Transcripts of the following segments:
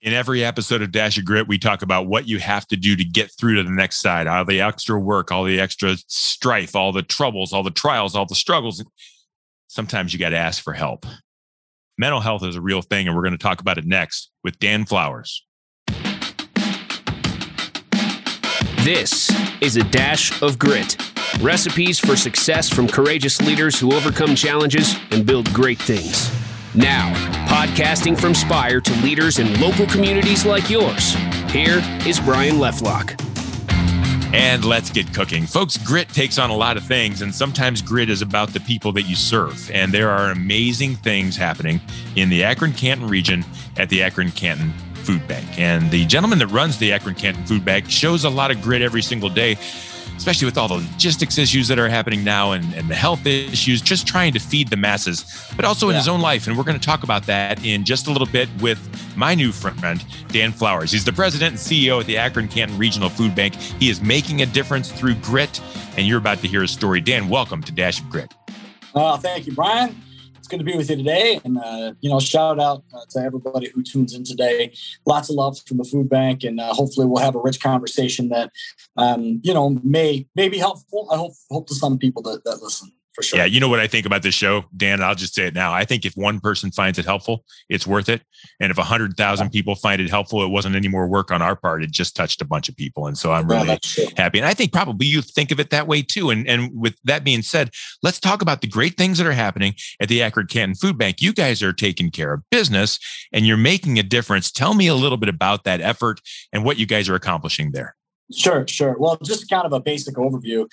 In every episode of Dash of Grit, we talk about what you have to do to get through to the next side, all the extra work, all the extra strife, all the troubles, all the trials, all the struggles. Sometimes you got to ask for help. Mental health is a real thing, and we're going to talk about it next with Dan Flowers. This is a dash of grit. Recipes for success from courageous leaders who overcome challenges and build great things. Now, podcasting from Spire to leaders in local communities like yours, here is Brian Leflock. And let's get cooking. Folks, grit takes on a lot of things, and sometimes grit is about the people that you serve. And there are amazing things happening in the Akron Canton region at the Akron Canton Food Bank. And the gentleman that runs the Akron Canton Food Bank shows a lot of grit every single day especially with all the logistics issues that are happening now and, and the health issues, just trying to feed the masses, but also in his own life. And we're going to talk about that in just a little bit with my new friend, Dan Flowers. He's the president and CEO at the Akron Canton Regional Food Bank. He is making a difference through grit, and you're about to hear his story. Dan, welcome to Dash of Grit. Uh, thank you, Brian it's good to be with you today. And, uh, you know, shout out uh, to everybody who tunes in today. Lots of love from the food bank. And uh, hopefully we'll have a rich conversation that, um, you know, may, may be helpful. I hope, hope to some people that, that listen for sure. Yeah, you know what I think about this show, Dan? I'll just say it now. I think if one person finds it helpful, it's worth it. And if a hundred thousand people find it helpful, it wasn't any more work on our part. It just touched a bunch of people, and so I'm really yeah, happy. And I think probably you think of it that way too. And and with that being said, let's talk about the great things that are happening at the Akron Canton Food Bank. You guys are taking care of business, and you're making a difference. Tell me a little bit about that effort and what you guys are accomplishing there. Sure, sure. Well, just kind of a basic overview.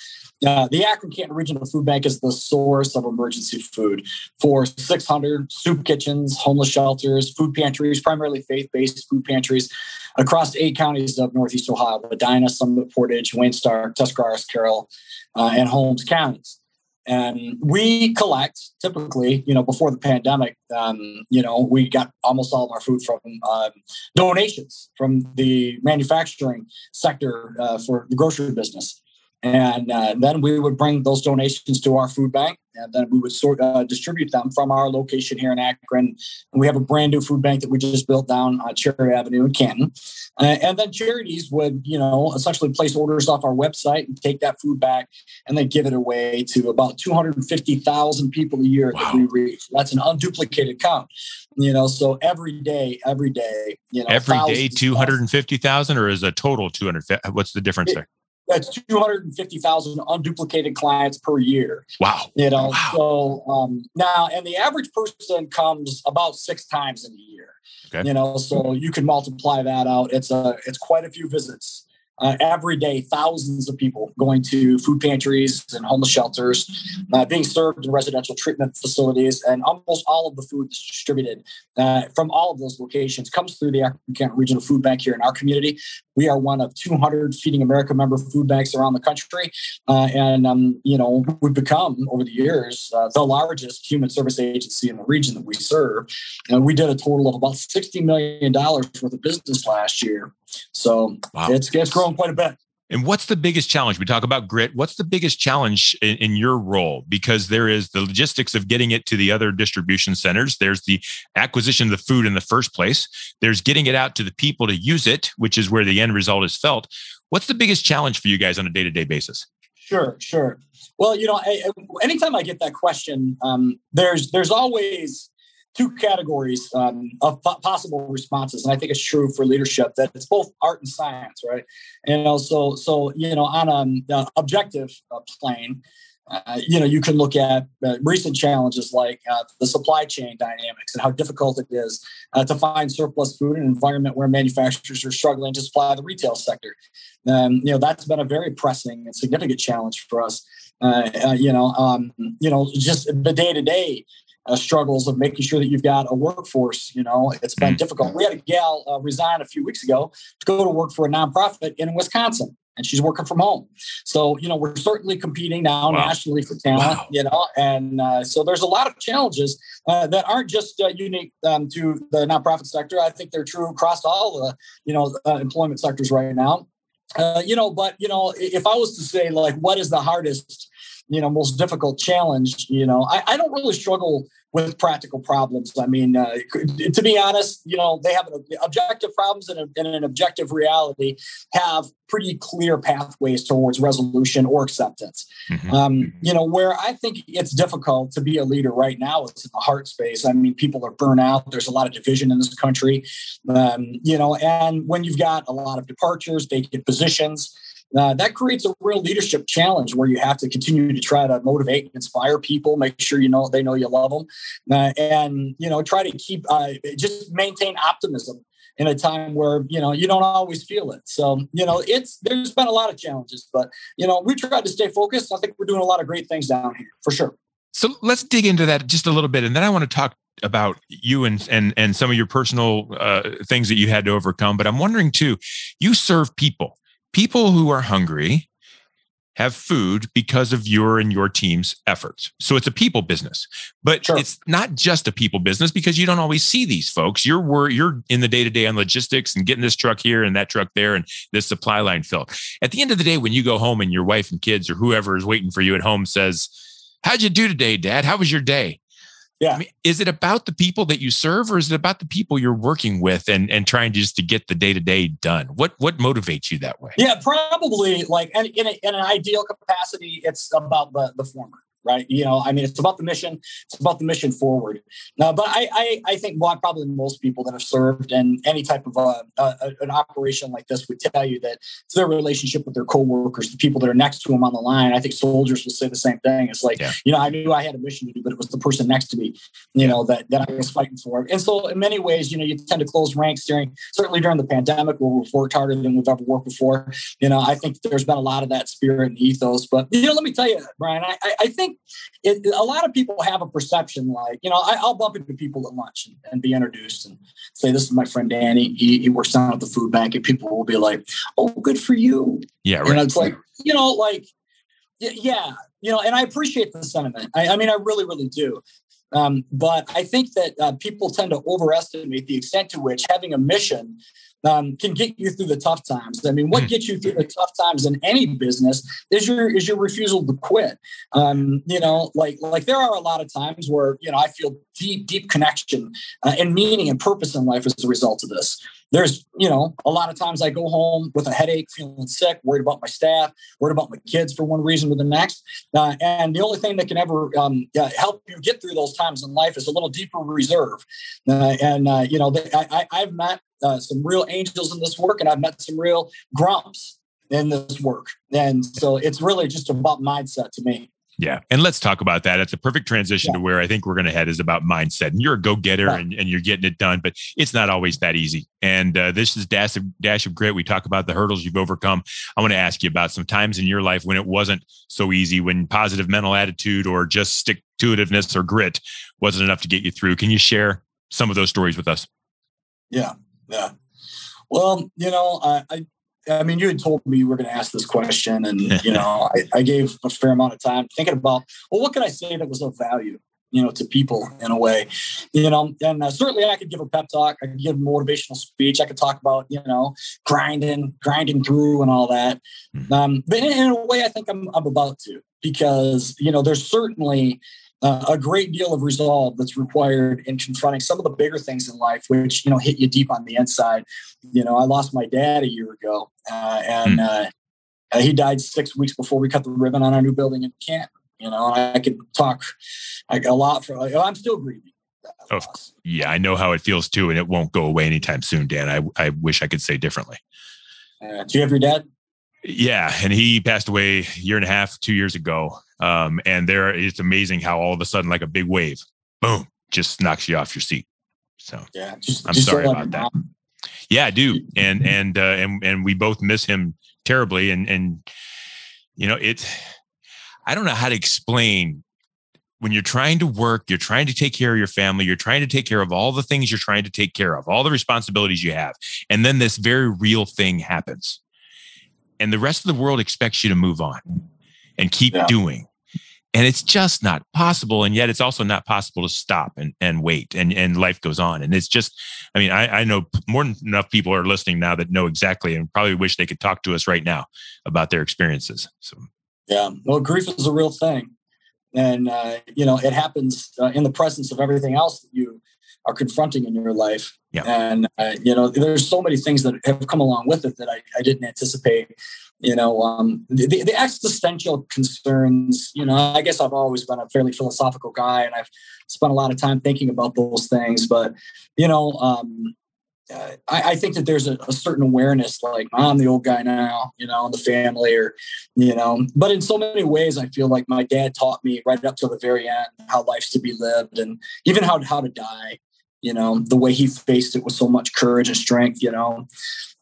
Uh, the Akron Canton Regional Food Bank is the source of emergency food for 600 soup kitchens, homeless shelters, food pantries, primarily faith based food pantries across eight counties of Northeast Ohio Medina, Summit, Portage, Wayne Stark, Tuscarawas, Carroll, uh, and Holmes counties and we collect typically you know before the pandemic um, you know we got almost all of our food from um, donations from the manufacturing sector uh, for the grocery business and uh, then we would bring those donations to our food bank and then we would sort uh, distribute them from our location here in Akron. And we have a brand new food bank that we just built down on Cherry Avenue in Canton. Uh, and then charities would, you know, essentially place orders off our website and take that food back and then give it away to about 250,000 people a year wow. that we reach. That's an unduplicated count, you know. So every day, every day, you know, every day 250,000 or is a total 200? What's the difference it, there? That's 250,000 unduplicated clients per year. Wow. You know, wow. so um, now, and the average person comes about six times in a year. Okay. You know, so you can multiply that out. It's a, it's quite a few visits uh, every day, thousands of people going to food pantries and homeless shelters, uh, being served in residential treatment facilities, and almost all of the food that's distributed uh, from all of those locations comes through the Akron Regional Food Bank here in our community. We are one of 200 Feeding America member food banks around the country, uh, and um, you know we've become over the years uh, the largest human service agency in the region that we serve. And we did a total of about 60 million dollars worth of business last year. So wow. it's it's grown quite a bit. And what's the biggest challenge? We talk about grit. What's the biggest challenge in, in, your role? Because there is the logistics of getting it to the other distribution centers. There's the acquisition of the food in the first place. There's getting it out to the people to use it, which is where the end result is felt. What's the biggest challenge for you guys on a day to day basis? Sure, sure. Well, you know, I, anytime I get that question, um, there's there's always two categories um, of possible responses, and I think it's true for leadership that it's both art and science, right? And also, so you know, on an uh, objective uh, plane, uh, you know, you can look at uh, recent challenges like uh, the supply chain dynamics and how difficult it is to find surplus food in an environment where manufacturers are struggling to supply the retail sector. Um, you know, that's been a very pressing and significant challenge for us. you know, um, you know, just the day to day uh, struggles of making sure that you've got a workforce. You know, it's been mm-hmm. difficult. We had a gal uh, resign a few weeks ago to go to work for a nonprofit in Wisconsin, and she's working from home. So, you know, we're certainly competing now wow. nationally for talent. Wow. You know, and uh, so there's a lot of challenges uh, that aren't just uh, unique um, to the nonprofit sector. I think they're true across all the you know uh, employment sectors right now. you know, but you know, if I was to say like, what is the hardest you know most difficult challenge you know. I, I don't really struggle with practical problems. I mean uh, to be honest you know they have an objective problems and, a, and, an objective reality have pretty clear pathways towards resolution or acceptance. Mm-hmm. um, you know where i think it's difficult to be a leader right now is in the heart space. I mean people are burnt out. There's a lot of division in this country. Um, you know and when you've got a lot of departures vacant positions uh, that creates a real leadership challenge where you have to continue to try to motivate and inspire people make sure you know they know you love them uh, and you know try to keep uh, just maintain optimism in a time where you know you don't always feel it. So you know it's there's been a lot of challenges but you know we tried to stay focused. I think we're doing a lot of great things down here for sure. So let's dig into that just a little bit and then i want to talk about you and and and some of your personal uh, things that you had to overcome. But i'm wondering too you serve people people who are hungry have food because of your and your team's efforts. So it's a people business, but sure. it's not just a people business because you don't always see these folks. You're you're in the day to day on logistics and getting this truck here and that truck there and this supply line filled. At the end of the day, when you go home and your wife and kids or whoever is waiting for you at home says, "How'd you do today, Dad? How was your day?" Yeah. I mean, is it about the people that you serve or is it about the people you're working with and, and trying to just to get the day to day done? What what motivates you that way? Yeah, probably like in, in, a, in an ideal capacity, it's about the, the former right? You know, I mean, it's about the mission. It's about the mission forward. Now, but I, I, I think well, probably most people that have served in any type of a, a, an operation like this would tell you that it's their relationship with their coworkers, the people that are next to them on the line. I think soldiers will say the same thing. It's like, yeah. you know, I knew I had a mission to do, but it was the person next to me, you know, that, that I was fighting for. And so in many ways, you know, you tend to close ranks during, certainly during the pandemic where we've worked harder than we've ever worked before. You know, I think there's been a lot of that spirit and ethos, but, you know, let me tell you, Brian, I, I think it, a lot of people have a perception like, you know, I, will bump into people at lunch and, and, be introduced and say, this is my friend Danny. He, he, works down at the food bank. And people will be like, oh, good for you. Yeah. Right. And it's like, you know, like, yeah, you know, and I appreciate the sentiment. I, I mean, I really, really do. Um, but I think that uh, people tend to overestimate the extent to which having a mission um, can get you through the tough times. I mean, what hmm. gets you through the tough times in any business is your is your refusal to quit. Um, you know, like like there are a lot of times where you know I feel deep deep connection uh, and meaning and purpose in life as a result of this there's you know a lot of times i go home with a headache feeling sick worried about my staff worried about my kids for one reason or the next uh, and the only thing that can ever um, uh, help you get through those times in life is a little deeper reserve uh, and uh, you know I I, have met uh, some real angels in this work and i've met some real grumps in this work and so it's really just about mindset to me yeah. And let's talk about that. It's a perfect transition yeah. to where I think we're going to head is about mindset. And you're a go getter and, and, you're getting it done, but it's not always that easy. And uh, this is Dash of, Dash of Grit. We talk about the hurdles you've overcome. I want to ask you about some times in your life when it wasn't so easy, when positive mental attitude or just stick to itiveness or grit wasn't enough to get you through. Can you share some of those stories with us? Yeah. Yeah. Well, you know, I, I mean, you had told me you were going to ask this question, and you know, I, I, gave a fair amount of time thinking about, well, what could I say that was of value, you know, to people in a way, you know, and uh, certainly I could give a pep talk, I could give a motivational speech, I could talk about, you know, grinding, grinding through, and all that. Hmm. Um, but in, in, a way, I think I'm, I'm about to because you know, there's certainly uh, a great deal of resolve that's required in confronting some of the bigger things in life, which you know hit you deep on the inside. You know, I lost my dad a year ago, uh, and mm. uh, he died six weeks before we cut the ribbon on our new building in Canton. You know, I could talk like a lot for. Like, I'm still grieving. Oh, yeah, I know how it feels too, and it won't go away anytime soon, Dan. I I wish I could say differently. Uh, do you have your dad? Yeah, and he passed away a year and a half, two years ago. Um, and there, it's amazing how all of a sudden, like a big wave, boom, just knocks you off your seat. So yeah, just, I'm just sorry about that. Yeah, I do, and and uh, and and we both miss him terribly. And and you know, it's I don't know how to explain when you're trying to work, you're trying to take care of your family, you're trying to take care of all the things you're trying to take care of, all the responsibilities you have, and then this very real thing happens, and the rest of the world expects you to move on and keep yeah. doing. And it's just not possible. And yet it's also not possible to stop and, and wait and, and life goes on. And it's just, I mean, I, I know more than enough people are listening now that know exactly and probably wish they could talk to us right now about their experiences. So Yeah. Well, grief is a real thing. And, uh, you know, it happens uh, in the presence of everything else that you are confronting in your life. Yeah. And, uh, you know, there's so many things that have come along with it that I, I didn't anticipate. You know, um, the, the existential concerns, you know, I guess I've always been a fairly philosophical guy and I've spent a lot of time thinking about those things. But, you know, um, I, I, think that there's a, a, certain awareness, like I'm the old guy now, you know, in the family, or you know. But in so many ways, I feel like my dad taught me right up to the very end how life's to be lived, and even how how to die. You know, the way he faced it with so much courage and strength. You know,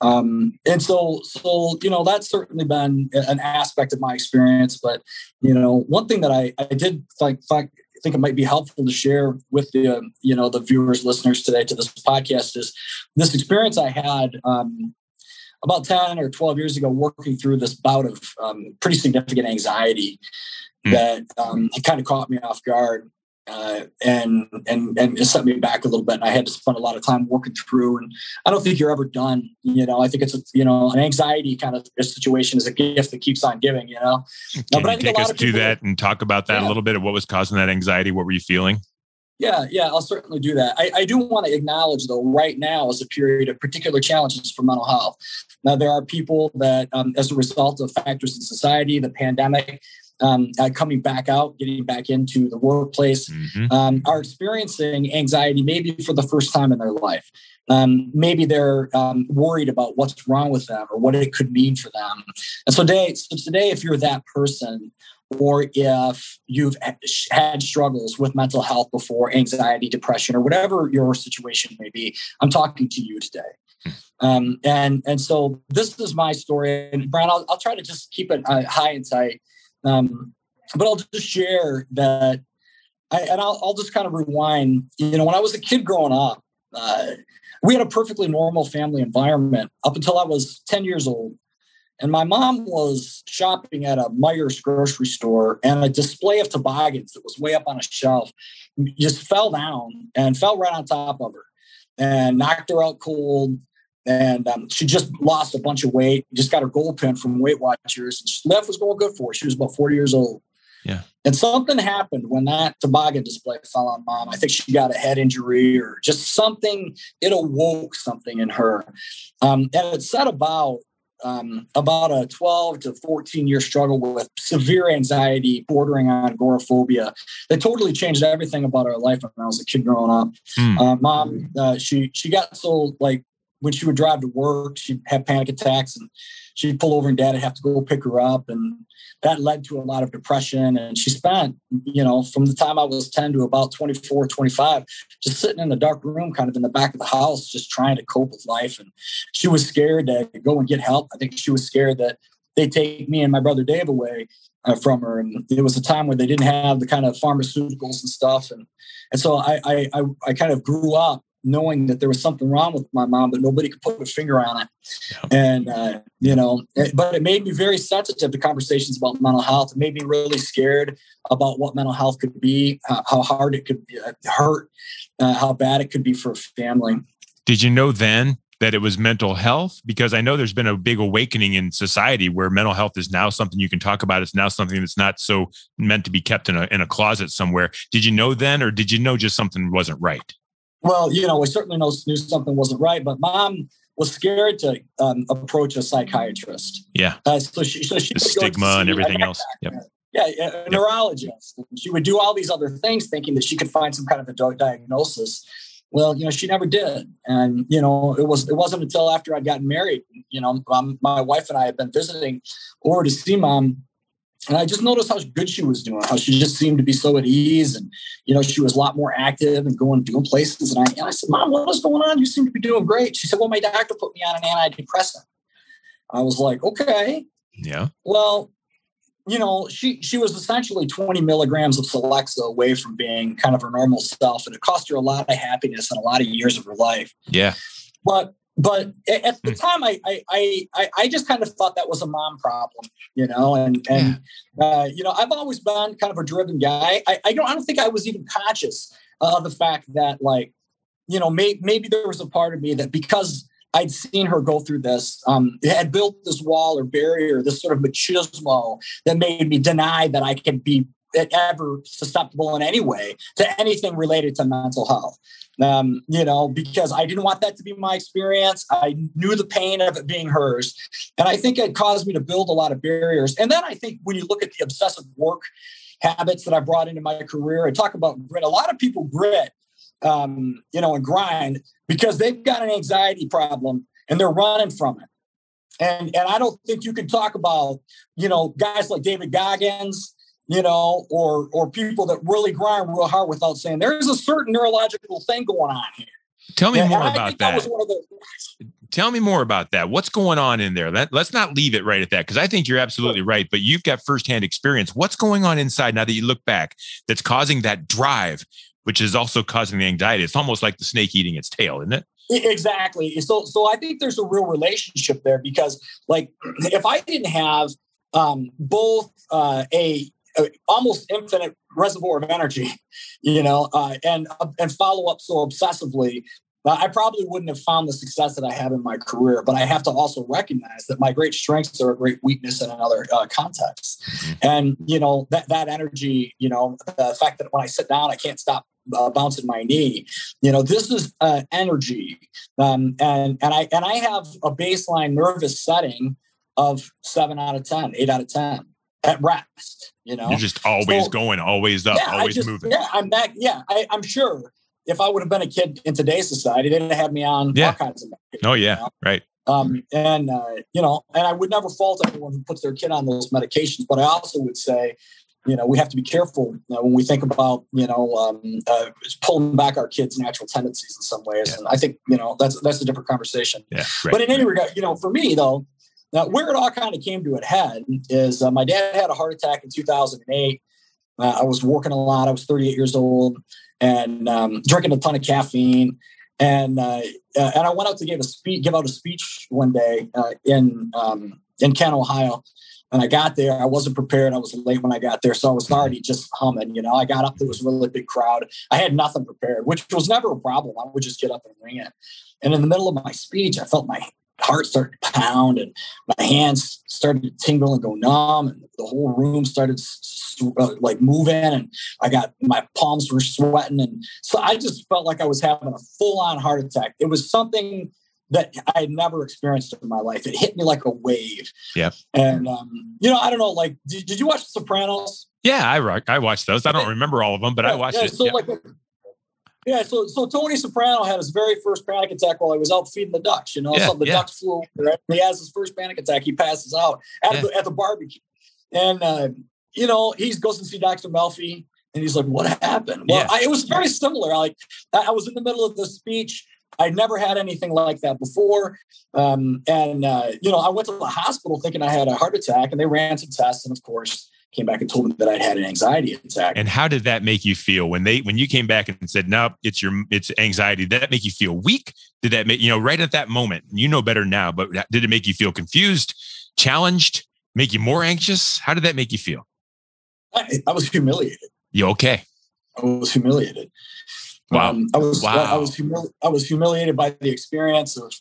um, and so so you know that's certainly been an aspect of my experience. But you know, one thing that I I did like, like think it might be helpful to share with the you know the viewers listeners today to this podcast is this experience i had um, about 10 or 12 years ago working through this bout of um, pretty significant anxiety mm. that um, kind of caught me off guard uh, and and and it set me back a little bit. And I had to spend a lot of time working through. And I don't think you're ever done. You know, I think it's a, you know an anxiety kind of situation is a gift that keeps on giving. You know, can no, you take us to that and talk about that yeah. a little bit of what was causing that anxiety? What were you feeling? Yeah, yeah, I'll certainly do that. I, I do want to acknowledge, though, right now is a period of particular challenges for mental health. Now, there are people that, um, as a result of factors in society, the pandemic, um, uh, coming back out, getting back into the workplace, mm-hmm. um, are experiencing anxiety maybe for the first time in their life. Um, maybe they're um, worried about what's wrong with them or what it could mean for them. And so today, so today, if you're that person, or if you've had struggles with mental health before, anxiety, depression, or whatever your situation may be, I'm talking to you today. Hmm. Um, and and so this is my story. And Brian, I'll, I'll try to just keep it uh, high and tight. Um, but I'll just share that, I, and I'll, I'll, just kind of rewind. You know, when I was a kid growing up, uh, we had a perfectly normal family environment up until I was 10 years old. And my mom was shopping at a Meijers grocery store, and a display of toboggans that was way up on a shelf just fell down and fell right on top of her and knocked her out cold and um, she just lost a bunch of weight. Just got her gold pin from Weight Watchers. And life was going good for her. She was about 40 years old. Yeah. And something happened when that toboggan display fell on mom. I think she got a head injury or just something. It awoke something in her, um, and it set about um, about a 12 to 14 year struggle with severe anxiety, bordering on agoraphobia. That totally changed everything about our life when I was a kid growing up. Mm. Uh, mom, uh, she she got so like when she would drive to work, she'd have panic attacks and she'd pull over and dad would have to go pick her up. And that led to a lot of depression. And she spent, you know, from the time I was 10 to about 24, 25, just sitting in the dark room, kind of in the back of the house, just trying to cope with life. And she was scared to go and get help. I think she was scared that they'd take me and my brother Dave away uh, from her. And it was a time where they didn't have the kind of pharmaceuticals and stuff. And, and so I, I, I, I kind of grew up knowing that there was something wrong with my mom, but nobody could put a finger on it. And, uh, you know, it, but it made me very sensitive to conversations about mental health. It made me really scared about what mental health could be, how, how hard it could uh, hurt, uh, how bad it could be for a family. Did you know then that it was mental health? Because I know there's been a big awakening in society where mental health is now something you can talk about. It's now something that's not so meant to be kept in a, in a closet somewhere. Did you know then, or did you know just something wasn't right? Well, you know, we certainly know, knew something wasn't right, but mom was scared to um, approach a psychiatrist. Yeah. Uh, so she, so she stigma and everything else. Yep. Yeah, a yep. neurologist. She would do all these other things, thinking that she could find some kind of a diagnosis. Well, you know, she never did, and you know, it was it wasn't until after I'd gotten married. You know, um, my wife and I had been visiting over to see mom and I just noticed how good she was doing, how she just seemed to be so at ease. And, you know, she was a lot more active and going, doing places. And I, and I said, Mom, what is going on? You seem to be doing great. She said, Well, my doctor put me on an antidepressant. I was like, Okay. Yeah. Well, you know, she she was essentially 20 milligrams of Celexa away from being kind of her normal self. And it cost her a lot of happiness and a lot of years of her life. Yeah. But but at the hmm. time I, I i i just kind of thought that was a mom problem you know and and uh, you know i've always been kind of a driven guy i, I don't i don't think i was even conscious of the fact that like you know may, maybe there was a part of me that because I'd seen her go through this. Um, had built this wall or barrier, this sort of machismo that made me deny that I could be ever susceptible in any way to anything related to mental health. Um, you know, because I didn't want that to be my experience. I knew the pain of it being hers. And I think it caused me to build a lot of barriers. And then I think when you look at the obsessive work habits that I brought into my career, I talk about grit. A lot of people grit, um, you know, and grind because they've got an anxiety problem and they're running from it. And, and I don't think you can talk about, you know, guys like David Goggins, you know, or or people that really grind real hard without saying there's a certain neurological thing going on here. Tell me and, more and about that. that Tell me more about that. What's going on in there? Let, let's not leave it right at that because I think you're absolutely right. But you've got firsthand experience. What's going on inside now that you look back that's causing that drive, which is also causing the anxiety? It's almost like the snake eating its tail, isn't it? Exactly. So, so I think there's a real relationship there because, like, if I didn't have um, both uh, a almost infinite reservoir of energy, you know, uh, and uh, and follow up so obsessively. Uh, I probably wouldn't have found the success that I have in my career, but I have to also recognize that my great strengths are a great weakness in another uh, context. Mm-hmm. And you know that that energy, you know, the fact that when I sit down, I can't stop uh, bouncing my knee. You know, this is uh, energy, um, and and I and I have a baseline nervous setting of seven out of ten, eight out of ten at rest. You know, you're just always so, going, always up, yeah, always just, moving. Yeah, I'm back. Yeah, I, am sure if I would have been a kid in today's society, they'd have me on yeah. all kinds of. Medications, oh yeah, you know? right. Um, and uh, you know, and I would never fault anyone who puts their kid on those medications, but I also would say, you know, we have to be careful you know, when we think about you know um, uh, pulling back our kids' natural tendencies in some ways. Yeah. And I think you know that's that's a different conversation. Yeah, right, but in any regard, you know, for me though, now, where it all kind of came to a head is uh, my dad had a heart attack in 2008. Uh, I was working a lot. I was 38 years old and um, drinking a ton of caffeine. And uh, uh and I went out to give a speech, give out a speech one day uh, in um, in Kent, Ohio. And I got there. I wasn't prepared. I was late when I got there, so I was already just humming. You know, I got up. There was a really big crowd. I had nothing prepared, which was never a problem. I would just get up and ring it. And in the middle of my speech, I felt my heart started to pound and my hands started to tingle and go numb and the whole room started uh, like moving and I got my palms were sweating and so I just felt like I was having a full on heart attack. It was something that I had never experienced in my life. It hit me like a wave. Yeah. And um, you know, I don't know. Like, did, did you watch The Sopranos? Yeah, I I watched those. I don't remember all of them, but I watched yeah, it. So yeah. like yeah, so so Tony Soprano had his very first panic attack while he was out feeding the ducks. You know, yeah, so the yeah. ducks flew over. He has his first panic attack. He passes out at, yeah. the, at the barbecue, and uh, you know he goes and see Dr. Melfi, and he's like, "What happened?" Well, I, it was very similar. Like I was in the middle of the speech. I never had anything like that before, um, and uh, you know I went to the hospital thinking I had a heart attack, and they ran some tests, and of course came back and told me that I'd had an anxiety attack. And how did that make you feel when they when you came back and said, "No, nope, it's your it's anxiety"? Did that make you feel weak? Did that make you know right at that moment? You know better now, but did it make you feel confused, challenged, make you more anxious? How did that make you feel? I, I was humiliated. You okay? I was humiliated. Wow. Um, I was wow. I was humili- I was humiliated by the experience of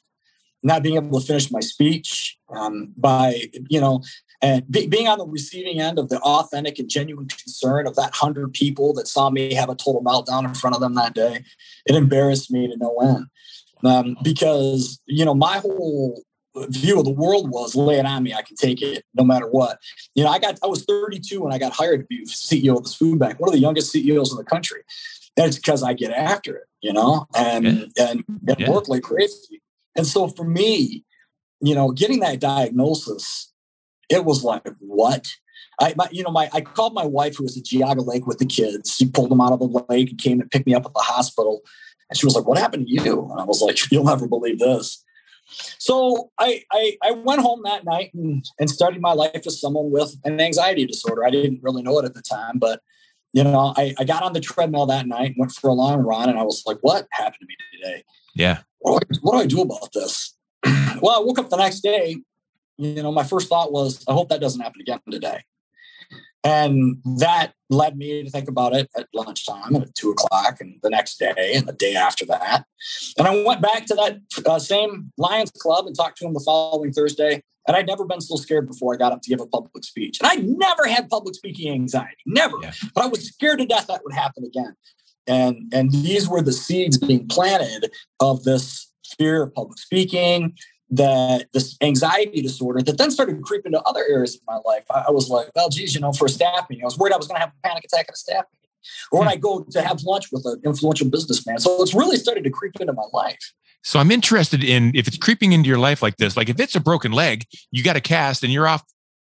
not being able to finish my speech um, by you know and be, being on the receiving end of the authentic and genuine concern of that hundred people that saw me have a total meltdown in front of them that day, it embarrassed me to no end. Um, because you know my whole view of the world was lay it on me i can take it no matter what you know i got i was 32 when i got hired to be ceo of this food bank one of the youngest ceos in the country that's because i get after it you know and yeah. and, and yeah. work like crazy and so for me you know getting that diagnosis it was like, what? I, my, you know, my I called my wife who was at Geauga Lake with the kids. She pulled them out of the lake and came and picked me up at the hospital. And she was like, "What happened to you?" And I was like, "You'll never believe this." So I I, I went home that night and, and started my life as someone with an anxiety disorder. I didn't really know it at the time, but you know, I, I got on the treadmill that night, and went for a long run, and I was like, "What happened to me today?" Yeah. What do I, what do, I do about this? well, I woke up the next day you know, my first thought was, I hope that doesn't happen again today. And that led me to think about it at lunchtime and at two o'clock and the next day and the day after that. And I went back to that uh, same Lions Club and talked to him the following Thursday. And I'd never been so scared before I got up to give a public speech. And I'd never had public speaking anxiety, never. Yeah. But I was scared to death that would happen again. And, and these were the seeds being planted of this fear of public speaking, that this anxiety disorder that then started creeping to other areas of my life. I, I was like, well, geez, you know, for a staff meeting, I was worried I was going to have a panic attack at a staff meeting. Or when hmm. I go to have lunch with an influential businessman. So it's really started to creep into my life. So I'm interested in if it's creeping into your life like this, like if it's a broken leg, you got a cast and you're off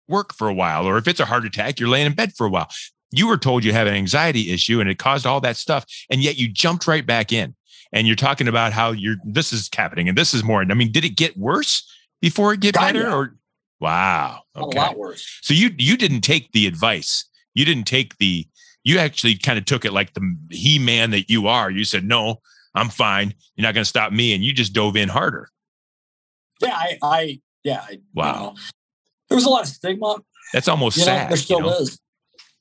work for a while, or if it's a heart attack, you're laying in bed for a while. You were told you have an anxiety issue and it caused all that stuff, and yet you jumped right back in and you're talking about how you're this is happening and this is more. I mean, did it get worse before it get better? Or wow, okay. a lot worse. So you you didn't take the advice. You didn't take the. You actually kind of took it like the he man that you are. You said, "No, I'm fine. You're not going to stop me," and you just dove in harder. Yeah, I, I yeah. I, wow. You know, there was a lot of stigma. That's almost you sad. Know, there still you know? is.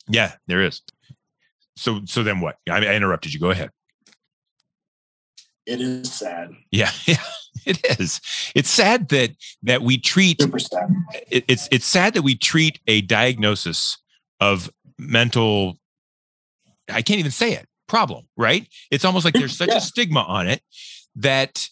Yeah, there is. So so then what? I, I interrupted you. Go ahead it is sad. Yeah, yeah, it is. It's sad that that we treat. Super sad. It, it's it's sad that we treat a diagnosis of mental. I can't even say it. Problem, right? It's almost like there's such yeah. a stigma on it that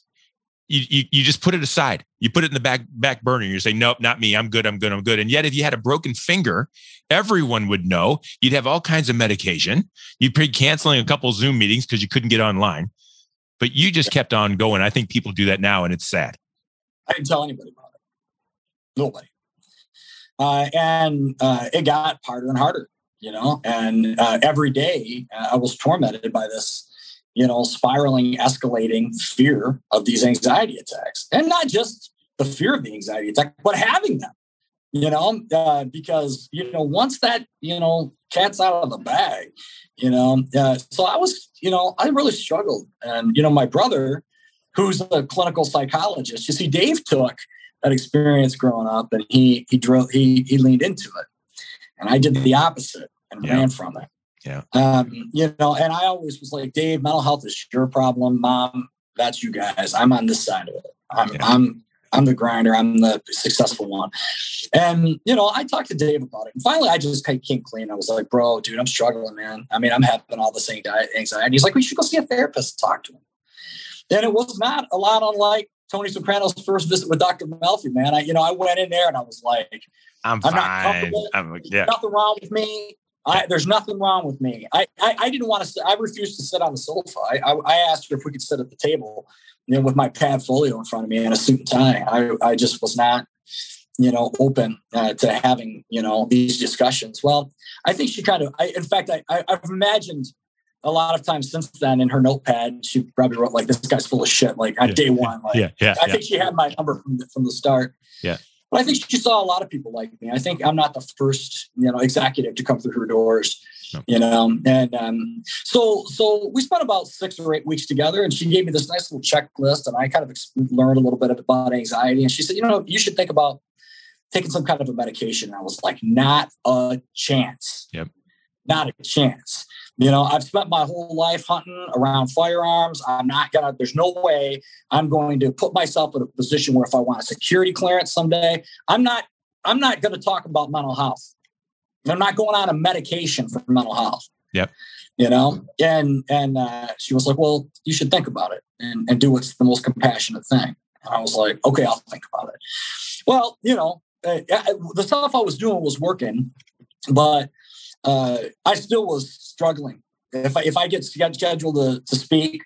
you, you you just put it aside. You put it in the back back burner. You say, nope, not me. I'm good. I'm good. I'm good. And yet, if you had a broken finger, everyone would know. You'd have all kinds of medication. You'd be canceling a couple Zoom meetings because you couldn't get online but you just kept on going. I think people do that now, and it's sad. I didn't tell anybody about it. Nobody. Uh, and uh, it got harder and harder, you know. And uh, every day, uh, I was tormented by this, you know, spiraling, escalating fear of these anxiety attacks, and not just the fear of the anxiety attack, but having them you know, uh, because you know once that you know cat's out of the bag, you know. Uh, so I was, you know, I really struggled, and you know, my brother, who's a clinical psychologist, you see, Dave took that experience growing up, and he he drove he he leaned into it, and I did the opposite and yeah. ran from it. Yeah. Um, you know, and I always was like, Dave, mental health is your problem, mom. That's you guys. I'm on this side of it. I'm yeah. I'm I'm the grinder. I'm the successful one. And, you know, I talked to Dave about it. And finally, I just came clean. I was like, bro, dude, I'm struggling, man. I mean, I'm having all the same diet anxiety. He's like, we should go see a therapist and talk to him. And it was not a lot unlike Tony Soprano's first visit with Dr. Melfi, man. I, you know, I went in there and I was like, I'm, I'm fine. I'm, yeah. Nothing wrong with me. I, there's nothing wrong with me. I, I, I didn't want to. I refused to sit on the sofa. I, I, I asked her if we could sit at the table you know, with my Padfolio in front of me and a suit and tie. I, I just was not, you know, open uh, to having, you know, these discussions. Well, I think she kind of, I, in fact, I, I, I've imagined a lot of times since then in her notepad, she probably wrote like, this guy's full of shit. Like on yeah, day one, like, yeah, yeah, I think she had my number from the, from the start. Yeah. But I think she saw a lot of people like me. I think I'm not the first, you know, executive to come through her doors you know? And um, so so we spent about six or eight weeks together and she gave me this nice little checklist and i kind of learned a little bit about anxiety and she said you know you should think about taking some kind of a medication. And i was like not a chance. Yep. Not a chance you know i've spent my whole life hunting around firearms i'm not gonna there's no way i'm going to put myself in a position where if i want a security clearance someday i'm not i'm not to talk about mental health I'm not going on a medication for mental health. Yep. You know, and and uh, she was like, "Well, you should think about it and, and do what's the most compassionate thing." And I was like, "Okay, I'll think about it." Well, you know, uh, the stuff I was doing was working, but uh, I still was struggling. If I, if I get scheduled to, to speak,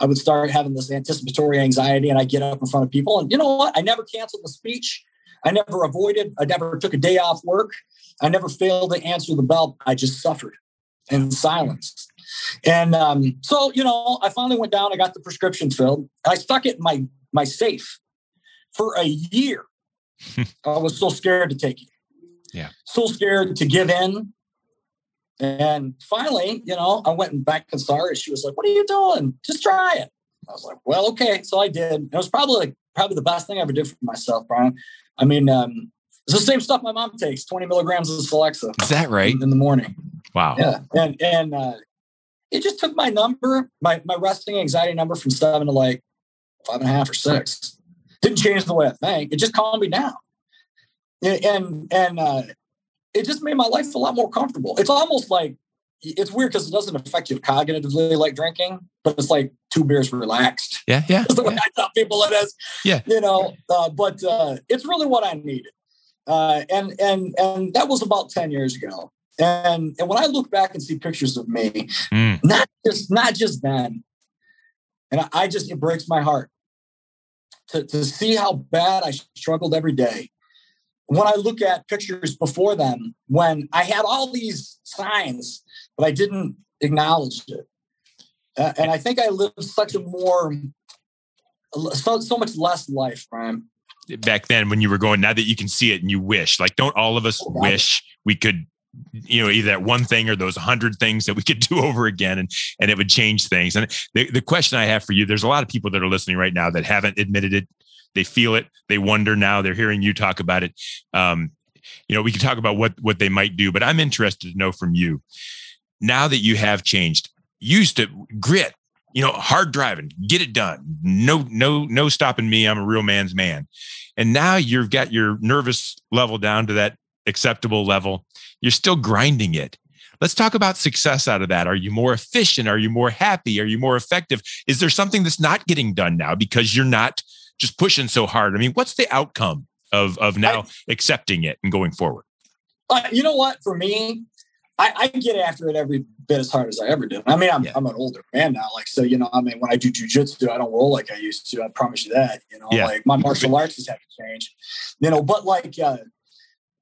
I would start having this anticipatory anxiety, and I get up in front of people. And you know what? I never canceled the speech. I never avoided. I never took a day off work. I never failed to answer the bell. I just suffered in silence. And um, so, you know, I finally went down. I got the prescription filled. I stuck it in my my safe for a year. I was so scared to take it. Yeah. So scared to give in. And finally, you know, I went back and saw her. She was like, "What are you doing? Just try it." I was like, "Well, okay." So I did. It was probably like, probably the best thing I ever did for myself, Brian. I mean, um, It's the same stuff my mom takes, 20 milligrams of Celexa. Is that right? In the morning. Wow. Yeah. And and uh, it just took my number, my my resting anxiety number from seven to like five and a half or six. Didn't change the way I think. It just calmed me down. And and uh, it just made my life a lot more comfortable. It's almost like it's weird because it doesn't affect you cognitively like drinking, but it's like two beers relaxed. Yeah, yeah. That's the way yeah. I tell people it is. Yeah. You know, uh, but uh, it's really what I needed. Uh, and and and that was about 10 years ago. And and when I look back and see pictures of me, Mm. not just not just then, and I, I just it breaks my heart to, to see how bad I struggled every day. When I look at pictures before them, when I had all these signs, but I didn't acknowledge it. Uh, and I think I lived such a more, so, so much less life, Brian. Back then, when you were going, now that you can see it and you wish, like, don't all of us Oh, wish we could, you know, either that one thing or those hundred things that we could do over again and and it would change things. And the, the question I have for you, there's a lot of people that are listening right now that haven't admitted it. They feel it. They wonder now. They're hearing you talk about it. Um, you know, we can talk about what what they might do, but I'm interested to know from you now that you have changed. Used to grit, you know, hard driving, get it done. No, no, no stopping me. I'm a real man's man. And now you've got your nervous level down to that acceptable level. You're still grinding it. Let's talk about success out of that. Are you more efficient? Are you more happy? Are you more effective? Is there something that's not getting done now because you're not just pushing so hard? I mean, what's the outcome of of now accepting it and going forward? Uh, you know what? For me, I, I get after it every bit as hard as I ever did. I mean, I'm, Yeah. I'm an older man now. Like, so, you know, I mean, when I do jujitsu, I don't roll like I used to. I promise you that. You know, Yeah. like my martial arts has had to change. You know, but like, uh,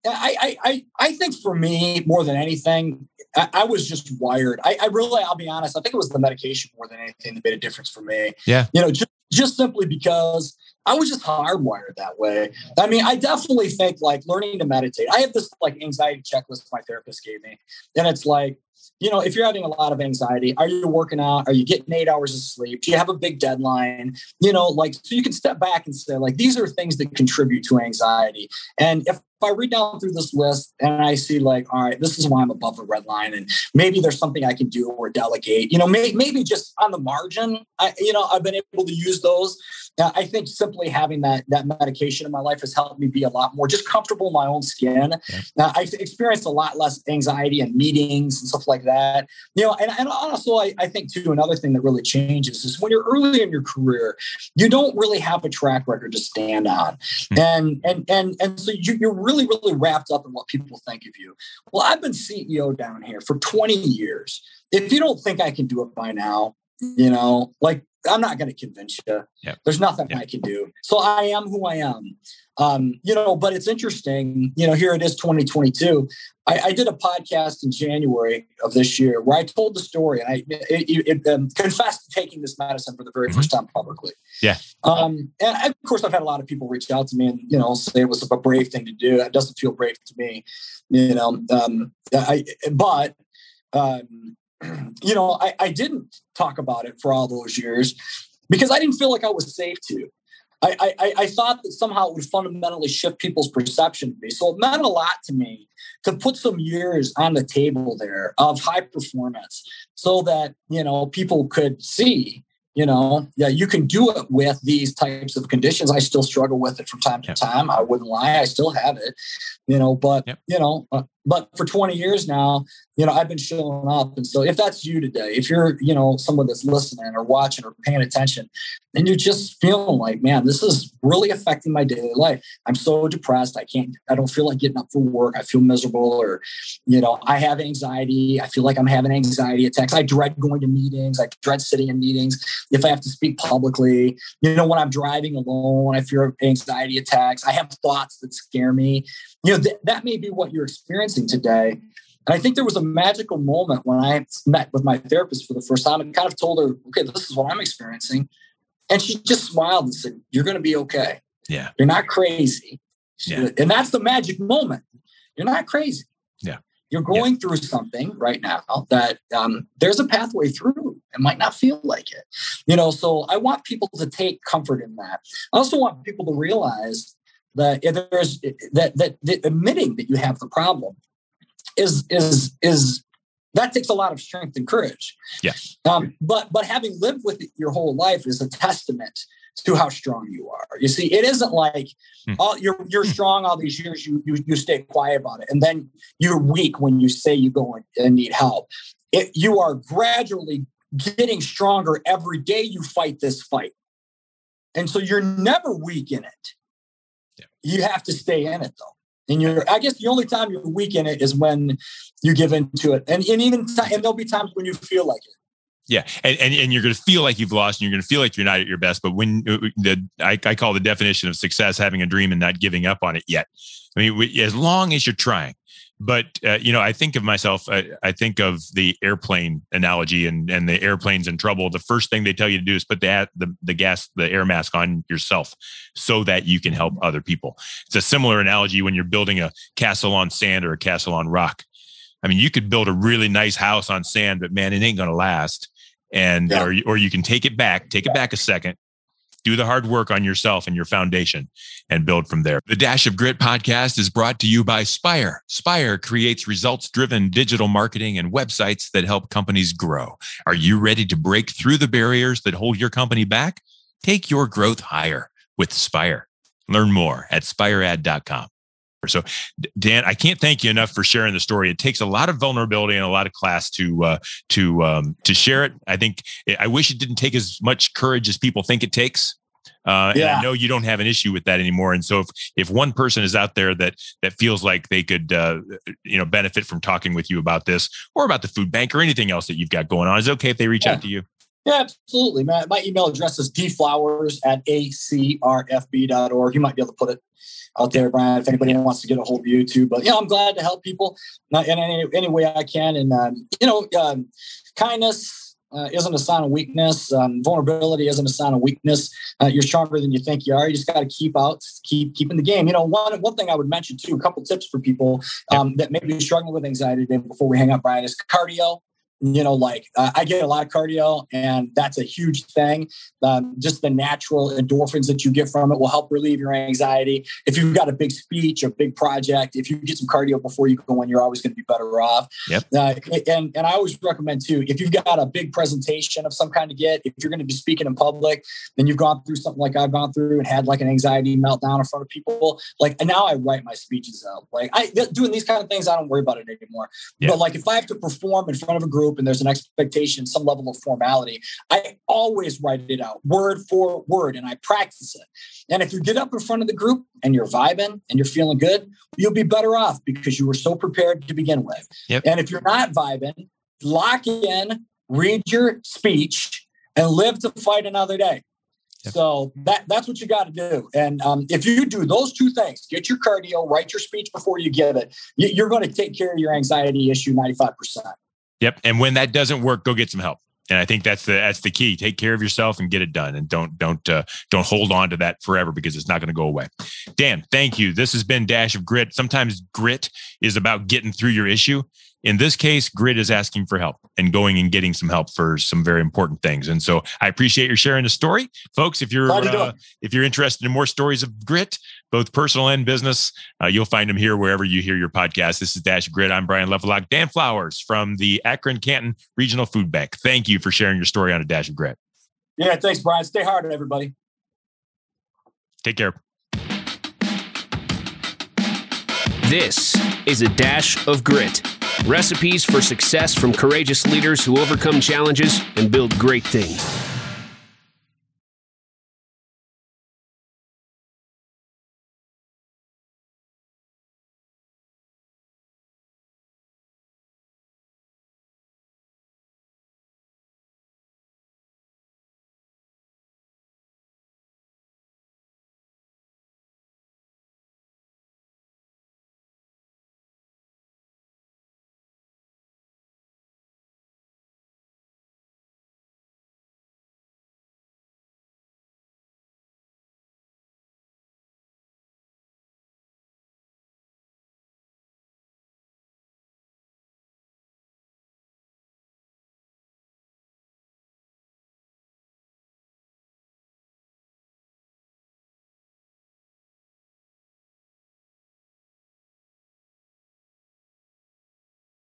I, I, I, I think for me, more than anything, I, I was just wired. I, I really, I'll be honest, I think it was the medication more than anything that made a difference for me. Yeah. You know, just, just simply because I was just hardwired that way. I mean, I definitely think like learning to meditate. I have this like anxiety checklist my therapist gave me. And it's like, you know, if you're having a lot of anxiety, are you working out? Are you getting eight hours of sleep? Do you have a big deadline? You know, like, so you can step back and say, like, these are things that contribute to anxiety. And if I read down through this list and I see, like, all right, this is why I'm above the red line, and maybe there's something I can do or delegate, you know, may, maybe just on the margin, I, you know, I've been able to use those. I think simply having that that medication in my life has helped me be a lot more just comfortable in my own skin. Uh, I've experienced a lot less anxiety in meetings and stuff like that. You know, and, and also I, I think too another thing that really changes is when you're early in your career, you don't really have a track record to stand on, Hmm. and and and and so you, you're really really wrapped up in what people think of you. Well, I've been CEO down here for 20 years. If you don't think I can do it by now, you know, like I'm not going to convince you. Yep. There's nothing Yep. I can do. So I am who I am. Um, you know, but it's interesting, you know, here it is 2022. I, I did a podcast in January of this year where I told the story and I it, it, um, confessed to taking this medicine for the very Mhm. first time publicly. Yeah. Um, and of course, I've had a lot of people reach out to me and, you know, say it was a brave thing to do. It doesn't feel brave to me, you know. Um, I, but, um, you know, I, I didn't talk about it for all those years because I didn't feel like I was safe to. I, I, I thought that somehow it would fundamentally shift people's perception of me. So it meant a lot to me to put some years on the table there of high performance so that, you know, people could see, you know, yeah, you can do it with these types of conditions. I still struggle with it from time to Yep. time. I wouldn't lie. I still have it, you know, but, Yep. you know, uh, but for 20 years now, you know, I've been showing up. And so if that's you today, if you're, you know, someone that's listening or watching or paying attention, and you're just feeling like, man, this is really affecting my daily life. I'm so depressed. I can't, I don't feel like getting up for work. I feel miserable or, you know, I have anxiety. I feel like I'm having anxiety attacks. I dread going to meetings. I dread sitting in meetings. If I have to speak publicly, you know, when I'm driving alone, I fear anxiety attacks. I have thoughts that scare me. You know, th- that may be what you're experiencing today. And I think there was a magical moment when I met with my therapist for the first time and kind of told her, okay, this is what I'm experiencing. And she just smiled and said, You're going to be okay. Yeah. You're not crazy. Yeah. And that's the magic moment. You're not crazy. Yeah. You're going through something right now that um, there's a pathway through. It might not feel like it. You know, so I want people to take comfort in that. I also want people to realize that there's that, that that admitting that you have the problem is is is that takes a lot of strength and courage. Yes. Um, but but having lived with it your whole life is a testament to how strong you are. You see, it isn't like hmm. all, you're you're strong all these years. You, you you stay quiet about it, and then you're weak when you say you go and need help. It, you are gradually getting stronger every day you fight this fight, and so you're never weak in it. You have to stay in it though. And you're, I guess the only time you're weak in it is when you give into it. And, and even, t- and there'll be times when you feel like it. Yeah, and, and and you're going to feel like you've lost, and you're going to feel like you're not at your best. But when uh, the I, I call the definition of success having a dream and not giving up on it yet. I mean, as long as you're trying. But uh, you know, I think of myself. I, I, think of the airplane analogy, and and the airplane's in trouble. The first thing they tell you to do is put the the, the gas, the air mask on yourself, so that you can help other people. It's a similar analogy when you're building a castle on sand or a castle on rock. I mean, you could build a really nice house on sand, but man, it ain't going to last and yeah. or, or you can take it back take it back a second do the hard work on yourself and your foundation and build from there. The Dash of Grit podcast is brought to you by Spire. Spire creates results driven digital marketing and websites that help companies grow. Are you ready to break through the barriers that hold your company back? Take your growth higher with Spire. Learn more at spiread.com. So, Dan, I can't thank you enough for sharing the story. It takes a lot of vulnerability and a lot of class to uh, to um, to share it. I think I wish it didn't take as much courage as people think it takes. Uh, yeah. And I know you don't have an issue with that anymore. And so, if if one person is out there that that feels like they could, uh, you know, benefit from talking with you about this or about the food bank or anything else that you've got going on, is it okay if they reach yeah. out to you? Yeah, absolutely. My, my email address is dflowers at acrfb.org. You might be able to put it out there, Brian, if anybody wants to get a hold of you too. But yeah, I'm glad to help people in any, any way I can. And, um, you know, um, kindness uh, isn't a sign of weakness. Um, vulnerability isn't a sign of weakness. Uh, you're stronger than you think you are. You just got to keep out, keep keeping the game. You know, one one thing I would mention too, a couple tips for people um, that may be struggling with anxiety today before we hang up, Brian, is cardio you know, like uh, I get a lot of cardio, and that's a huge thing. Um, just the natural endorphins that you get from it will help relieve your anxiety. If you've got a big speech, a big project, if you get some cardio before you go in, you're always going to be better off. Yep. Uh, and and I always recommend too, if you've got a big presentation of some kind to get, if you're going to be speaking in public, then you've gone through something like I've gone through and had like an anxiety meltdown in front of people, like and now I write my speeches out. Like I doing these kind of things, I don't worry about it anymore. Yep. But like if I have to perform in front of a group group and there's an expectation, some level of formality, I always write it out word for word and I practice it. And if you get up in front of the group and you're vibing and you're feeling good, you'll be better off because you were so prepared to begin with. Yep. And if you're not vibing, lock in, read your speech, and live to fight another day. So that that's what you got to do. And um, if you do those two things, get your cardio, write your speech before you give it, you're going to take care of your anxiety issue 95%. Yep. And when that doesn't work, go get some help. And I think that's the that's the key. Take care of yourself and get it done, and don't don't uh, don't hold on to that forever because it's not going to go away. Dan, thank you. This has been Dash of Grit. Sometimes grit is about getting through your issue. In this case, grit is asking for help and going and getting some help for some very important things. And so I appreciate your sharing the story, folks. If you're uh, if you're interested in more stories of grit, both personal and business, uh, you'll find them here wherever you hear your podcast. This is Dash Grit. I'm Brian Levelock. Dan Flowers from the Akron Canton Regional Food Bank. Thank you for sharing your story on a Dash of Grit. Yeah, thanks, Brian. Stay hard, everybody. Take care. This is a dash of grit. Recipes for success from courageous leaders who overcome challenges and build great things.